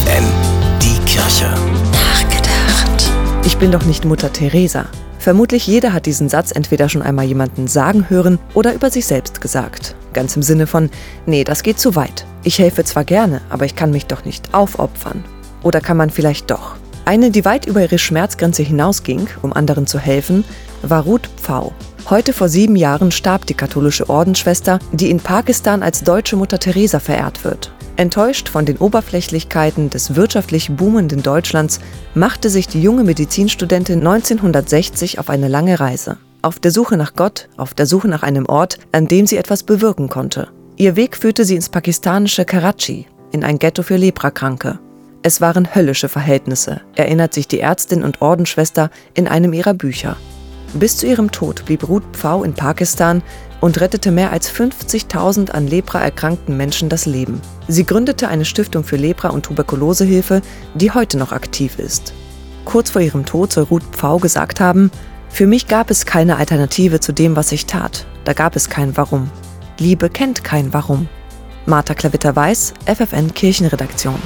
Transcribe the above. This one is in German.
FFN, die Kirche. Nachgedacht. Ich bin doch nicht Mutter Teresa. Vermutlich jeder hat diesen Satz entweder schon einmal jemanden sagen hören oder über sich selbst gesagt. Ganz im Sinne von, nee, das geht zu weit. Ich helfe zwar gerne, aber ich kann mich doch nicht aufopfern. Oder kann man vielleicht doch? Eine, die weit über ihre Schmerzgrenze hinausging, um anderen zu helfen, war Ruth Pfau. Heute vor sieben Jahren starb die katholische Ordensschwester, die in Pakistan als deutsche Mutter Teresa verehrt wird. Enttäuscht von den Oberflächlichkeiten des wirtschaftlich boomenden Deutschlands machte sich die junge Medizinstudentin 1960 auf eine lange Reise. Auf der Suche nach Gott, auf der Suche nach einem Ort, an dem sie etwas bewirken konnte. Ihr Weg führte sie ins pakistanische Karachi, in ein Ghetto für Leprakranke. Es waren höllische Verhältnisse, erinnert sich die Ärztin und Ordensschwester in einem ihrer Bücher. Bis zu ihrem Tod blieb Ruth Pfau in Pakistan und rettete mehr als 50.000 an Lepra erkrankten Menschen das Leben. Sie gründete eine Stiftung für Lepra- und Tuberkulosehilfe, die heute noch aktiv ist. Kurz vor ihrem Tod soll Ruth Pfau gesagt haben, für mich gab es keine Alternative zu dem, was ich tat. Da gab es kein Warum. Liebe kennt kein Warum. Martha Klavitter-Weiß, FFN Kirchenredaktion.